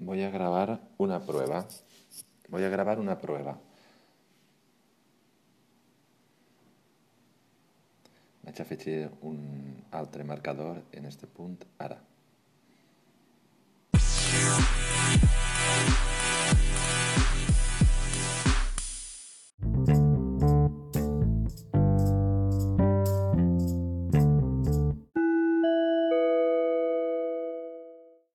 voy a grabar una prueba. Voy a grabar una prueba. Vaig a afegir un altre marcador en este punt ara.